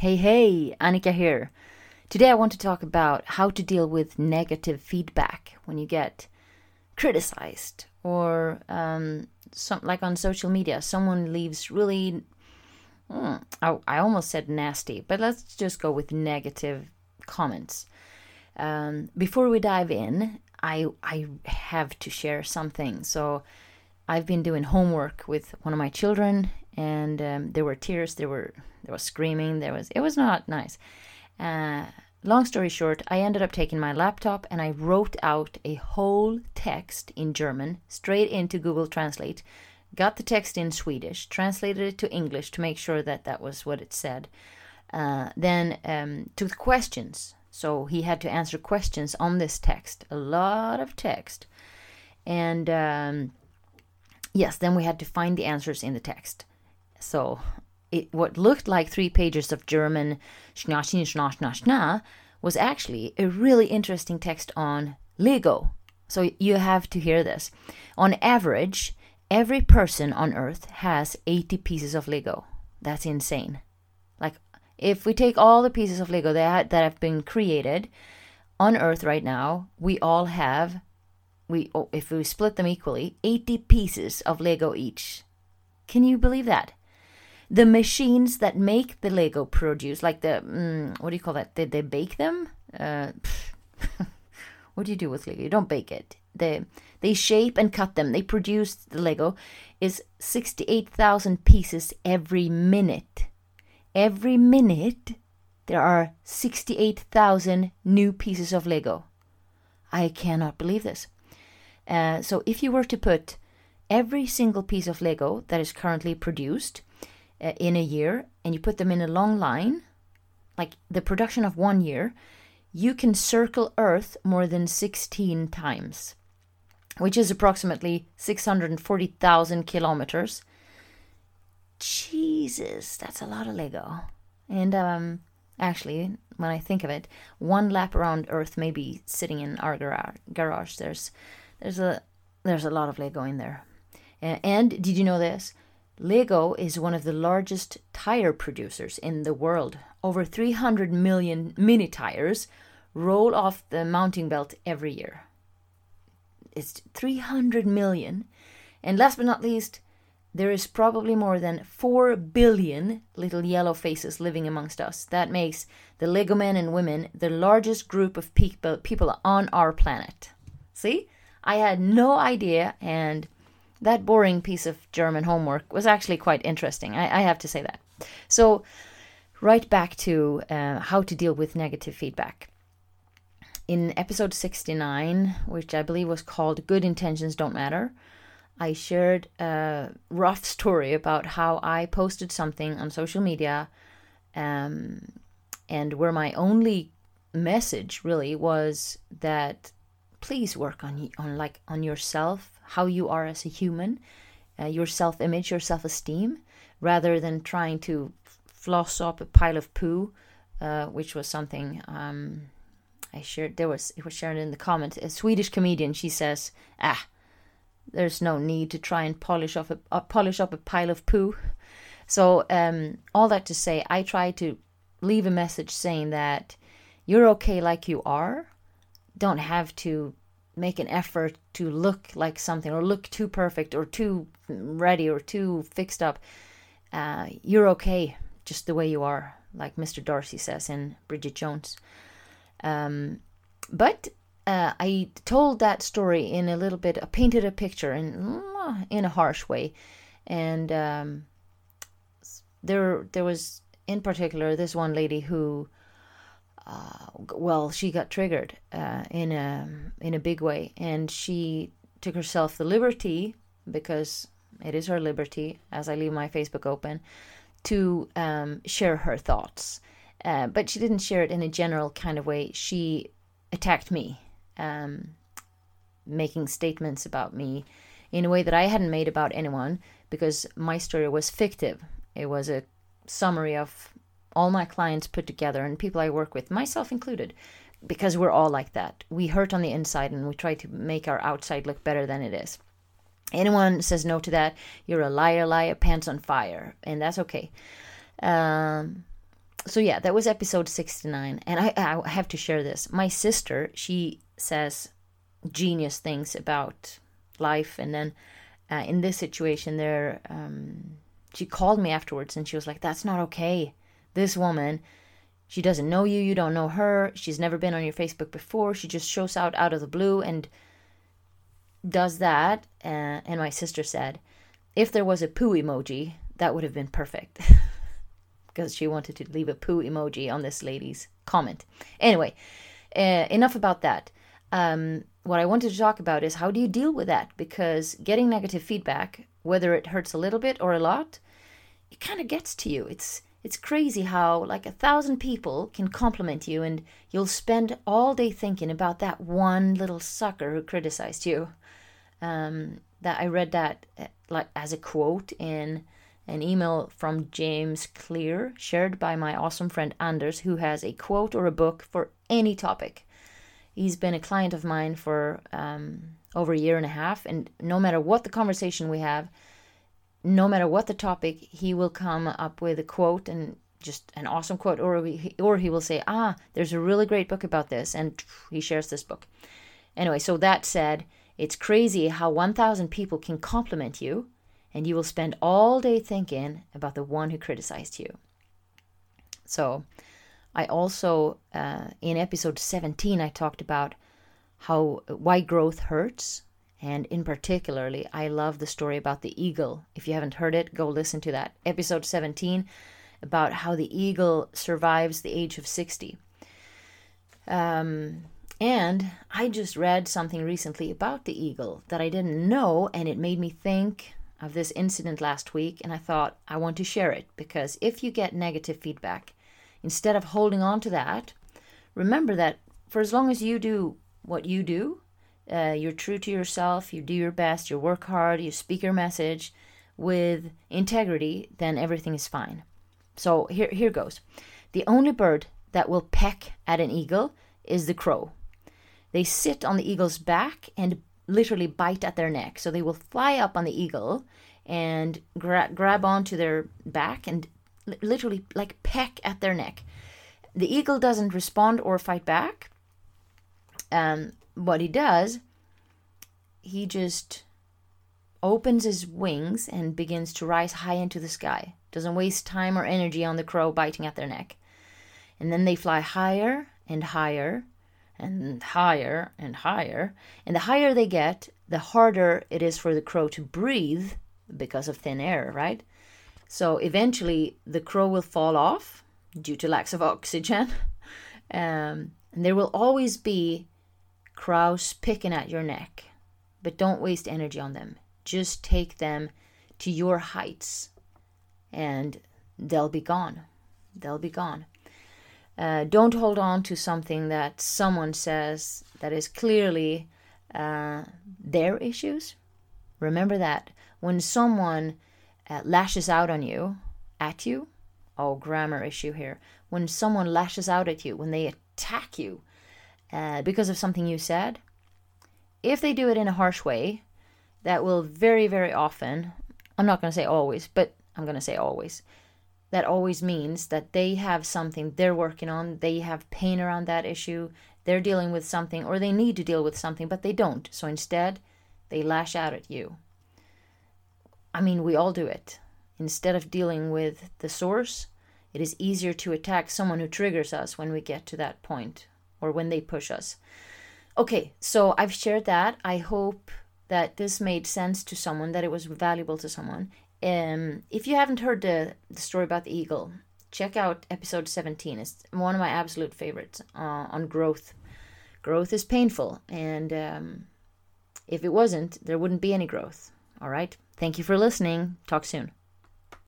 Hey, hey, Annika here. Today I want to talk about how to deal with negative feedback when you get criticized or um, some like on social media, someone leaves really. Mm, I, I almost said nasty, but let's just go with negative comments. Um, before we dive in, I I have to share something. So I've been doing homework with one of my children, and um, there were tears, there were there was screaming, there was it was not nice. Uh, long story short, I ended up taking my laptop and I wrote out a whole text in German straight into Google Translate. Got the text in Swedish, translated it to English to make sure that that was what it said. Uh, then um, took questions. So he had to answer questions on this text, a lot of text. And um, yes, then we had to find the answers in the text. So it, what looked like three pages of German schna schna schna was actually a really interesting text on Lego. So you have to hear this. On average, every person on Earth has 80 pieces of Lego. That's insane. Like if we take all the pieces of Lego that that have been created on Earth right now, we all have we oh, if we split them equally, 80 pieces of Lego each. Can you believe that? The machines that make the Lego produce, like the mm, what do you call that? Did they bake them? Uh, what do you do with Lego? You don't bake it. They they shape and cut them. They produce the Lego is sixty eight thousand pieces every minute. Every minute there are sixty eight thousand new pieces of Lego. I cannot believe this. Uh, so if you were to put every single piece of Lego that is currently produced uh, in a year and you put them in a long line, like the production of one year, you can circle Earth more than 16 times, which is approximately 640,000 kilometers. Jesus, that's a lot of Lego. And um, actually, when I think of it, one lap around Earth may be sitting in our garage. There's, there's a, there's a lot of Lego in there. And did you know this? Lego is one of the largest tire producers in the world. Over 300 million mini tires roll off the mounting belt every year. It's 300 million. And last but not least, there is probably more than 4 billion little yellow faces living amongst us. That makes the Lego men and women the largest group of people, on our planet. See? I had no idea and that boring piece of German homework was actually quite interesting. I, I have to say that. So, right back to uh, how to deal with negative feedback. In episode 69, which I believe was called Good Intentions Don't Matter, I shared a rough story about how I posted something on social media um, and where my only message really was that please work on on like on yourself how you are as a human, uh, your self image, your self esteem, rather than trying to floss up a pile of poo, uh, which was something um, I shared. There was it was shared in the comment. A Swedish comedian, she says, "Ah, there's no need to try and polish off a uh, polish up a pile of poo." So um, all that to say, I try to leave a message saying that you're okay like you are. Don't have to make an effort to look like something or look too perfect or too ready or too fixed up. Uh, you're okay just the way you are, like Mr. Darcy says in Bridget Jones. Um, but uh, I told that story in a little bit, I painted a picture in in a harsh way, and um, there there was in particular this one lady who uh, well, she got triggered uh, in a in a big way, and she took herself the liberty because it is her liberty, as I leave my Facebook open, to um, share her thoughts. Uh, but she didn't share it in a general kind of way. She attacked me, um, making statements about me in a way that I hadn't made about anyone because my story was fictive. It was a summary of all my clients put together and people I work with, myself included, because we're all like that. We hurt on the inside and we try to make our outside look better than it is. Anyone says no to that, you're a liar, liar, pants on fire, and that's okay. Um, so yeah, that was episode 69 and I I have to share this. My sister, she says genius things about life and then uh, in this situation there um, she called me afterwards and she was like that's not okay this woman. She doesn't know you you don't know her. She's never been on your facebook before. She just shows out out of the blue and does that uh, and my sister said if there was a poo emoji that would have been perfect. Because she wanted to leave a poo emoji on this lady's comment. Anyway uh, enough about that. Um, what I wanted to talk about is how do you deal with that? Because getting negative feedback, whether it hurts a little bit or a lot, it kind of gets to you. It's it's crazy how like a thousand people can compliment you and you'll spend all day thinking about that one little sucker who criticized you. Um, that I read that uh, like as a quote in an email from James Clear shared by my awesome friend Anders who has a quote or a book for any topic. He's been a client of mine for um, over a year and a half, and no matter what the conversation we have, no matter what the topic, he will come up with a quote and just an awesome quote, or he, or he will say, "Ah, there's a really great book about this," and he shares this book. Anyway, so that said, it's crazy how 1,000 people can compliment you, and you will spend all day thinking about the one who criticized you. So, I also, uh, in episode 17, I talked about how why growth hurts. And in particularly, I love the story about the eagle. If you haven't heard it, go listen to that. Episode 17 about how the eagle survives the age of 60. Um, and I just read something recently about the eagle that I didn't know, and it made me think of this incident last week. And I thought I want to share it because if you get negative feedback, instead of holding on to that, remember that for as long as you do what you do, uh, you're true to yourself, you do your best, you work hard, you speak your message with integrity, then everything is fine. So here, here goes. The only bird that will peck at an eagle is the crow. They sit on the eagle's back and literally bite at their neck. So they will fly up on the eagle and gra- grab onto their back and literally like peck at their neck. The eagle doesn't respond or fight back. Um, what he does, he just opens his wings and begins to rise high into the sky. Doesn't waste time or energy on the crow biting at their neck. And then they fly higher and higher and higher and higher. And the higher they get, the harder it is for the crow to breathe because of thin air, right? So eventually the crow will fall off due to lack of oxygen. Um, and there will always be crows picking at your neck. But don't waste energy on them. Just take them to your heights and they'll be gone. They'll be gone. Uh, don't hold on to something that someone says that is clearly uh, their issues. Remember that when someone uh, lashes out on you, at you, oh, grammar issue here. When someone lashes out at you, when they attack you uh, because of something you said, if they do it in a harsh way, that will very, very often, I'm not going to say always, but I'm going to say always, that always means that they have something they're working on, they have pain around that issue, they're dealing with something, or they need to deal with something, but they don't. So instead, they lash out at you. I mean, we all do it. Instead of dealing with the source, it is easier to attack someone who triggers us when we get to that point or when they push us. Okay, so I've shared that. I hope that this made sense to someone, that it was valuable to someone. Um, if you haven't heard the, the story about the eagle, check out episode 17. It's one of my absolute favorites uh, on growth. Growth is painful, and um, if it wasn't, there wouldn't be any growth. All right? Thank you for listening. Talk soon.